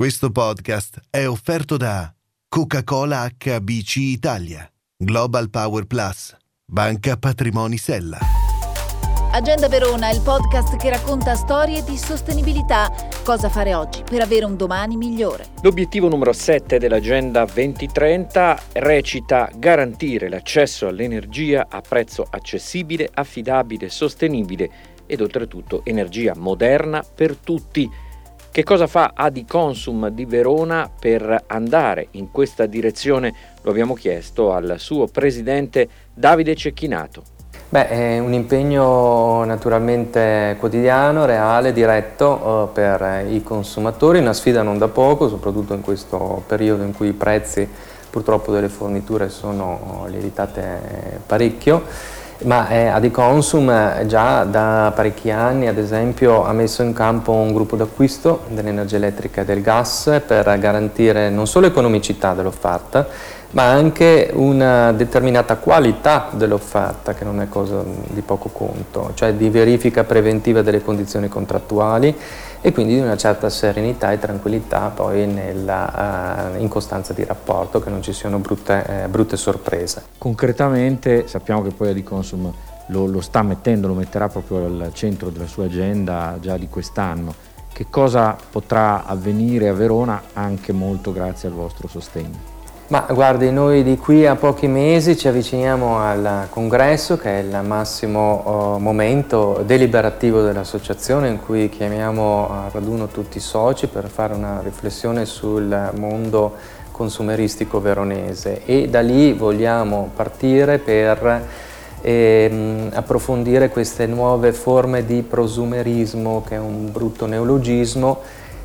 Questo podcast è offerto da Coca-Cola HBC Italia, Global Power Plus, Banca Patrimoni Sella. Agenda Verona è il podcast che racconta storie di sostenibilità. Cosa fare oggi per avere un domani migliore? L'obiettivo numero 7 dell'Agenda 2030 recita garantire l'accesso all'energia a prezzo accessibile, affidabile, sostenibile ed oltretutto energia moderna per tutti che cosa fa Adiconsum di Verona per andare in questa direzione? Lo abbiamo chiesto al suo presidente Davide Cecchinato. Beh, è un impegno naturalmente quotidiano, reale, diretto eh, per i consumatori, una sfida non da poco, soprattutto in questo periodo in cui i prezzi purtroppo delle forniture sono lievitate parecchio ma eh, Adiconsum eh, già da parecchi anni ad esempio ha messo in campo un gruppo d'acquisto dell'energia elettrica e del gas per garantire non solo economicità dell'offerta ma anche una determinata qualità dell'offerta che non è cosa di poco conto, cioè di verifica preventiva delle condizioni contrattuali e quindi di una certa serenità e tranquillità poi nella uh, incostanza di rapporto, che non ci siano brutte, eh, brutte sorprese. Concretamente sappiamo che poi Adiconsum lo, lo sta mettendo, lo metterà proprio al centro della sua agenda già di quest'anno. Che cosa potrà avvenire a Verona anche molto grazie al vostro sostegno? Ma guardi, noi di qui a pochi mesi ci avviciniamo al congresso che è il massimo oh, momento deliberativo dell'associazione in cui chiamiamo a raduno tutti i soci per fare una riflessione sul mondo consumeristico veronese. E da lì vogliamo partire per ehm, approfondire queste nuove forme di prosumerismo che è un brutto neologismo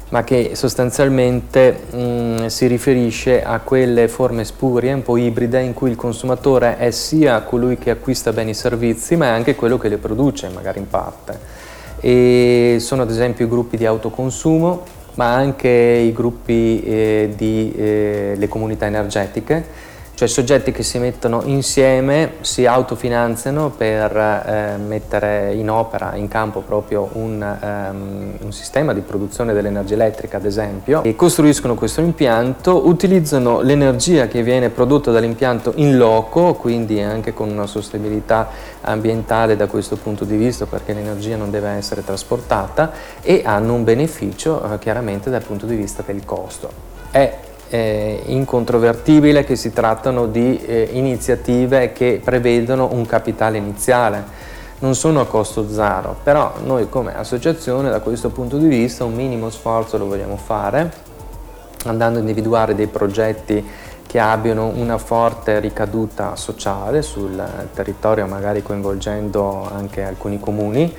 ma che sostanzialmente mh, mm, si riferisce a quelle forme spurie, un po' ibride, in cui il consumatore è sia colui che acquista beni e servizi, ma è anche quello che li produce, magari in parte. E sono ad esempio i gruppi di autoconsumo, ma anche i gruppi eh, di eh, le comunità energetiche, cioè soggetti che si mettono insieme, si autofinanziano per eh, mettere in opera, in campo proprio un, um, un, sistema di produzione dell'energia elettrica, ad esempio, e costruiscono questo impianto, utilizzano l'energia che viene prodotta dall'impianto in loco, quindi anche con una sostenibilità ambientale da questo punto di vista, perché l'energia non deve essere trasportata, e hanno un beneficio eh, chiaramente dal punto di vista del costo. È eh, incontrovertibile che si trattano di eh, iniziative che prevedono un capitale iniziale, non sono a costo zero, però noi come associazione da questo punto di vista un minimo sforzo lo vogliamo fare, andando a individuare dei progetti che abbiano una forte ricaduta sociale sul territorio, magari coinvolgendo anche alcuni comuni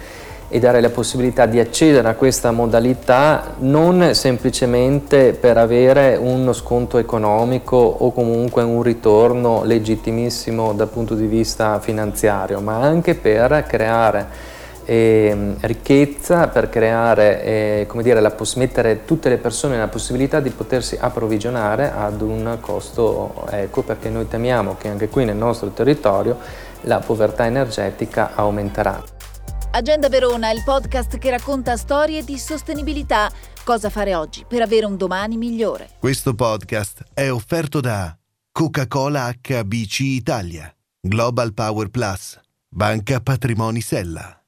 e dare la possibilità di accedere a questa modalità non semplicemente per avere uno sconto economico o comunque un ritorno legittimissimo dal punto di vista finanziario, ma anche per creare eh, ricchezza, per creare, eh, come dire, la, mettere tutte le persone nella possibilità di potersi approvvigionare ad un costo equo, perché noi temiamo che anche qui nel nostro territorio la povertà energetica aumenterà. Agenda Verona il podcast che racconta storie di sostenibilità. Cosa fare oggi per avere un domani migliore? Questo podcast è offerto da Coca-Cola HBC Italia, Global Power Plus, Banca Patrimoni Sella.